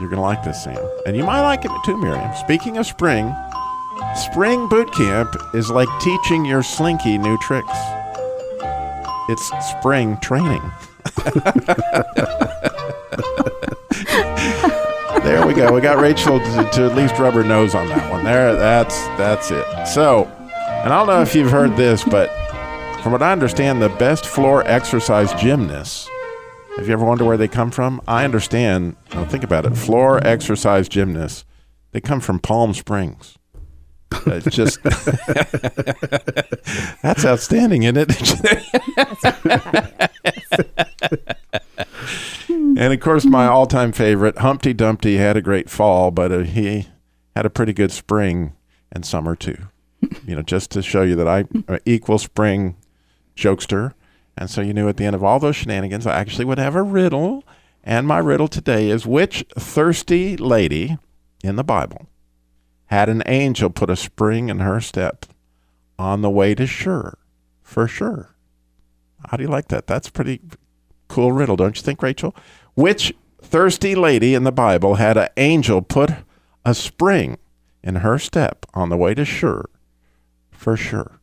You're going to like this, Sam. And you might like it too, Miriam. Speaking of spring, spring boot camp is like teaching your slinky new tricks. It's spring training. there we go. We got Rachel to, to at least rub her nose on that one. There, that's that's it. So, and I don't know if you've heard this, but from what I understand, the best floor exercise gymnasts. Have you ever wondered where they come from? I understand. Now think about it. Floor exercise gymnasts. They come from Palm Springs. It's just that's outstanding, isn't it? and of course, my all-time favorite, Humpty Dumpty, had a great fall, but uh, he had a pretty good spring and summer too. You know, just to show you that I uh, equal spring jokester, and so you knew at the end of all those shenanigans, I actually would have a riddle. And my riddle today is: Which thirsty lady in the Bible had an angel put a spring in her step on the way to Shur, for sure? How do you like that? That's pretty cool riddle, don't you think, Rachel? Which thirsty lady in the Bible had an angel put a spring in her step on the way to Shur, for sure?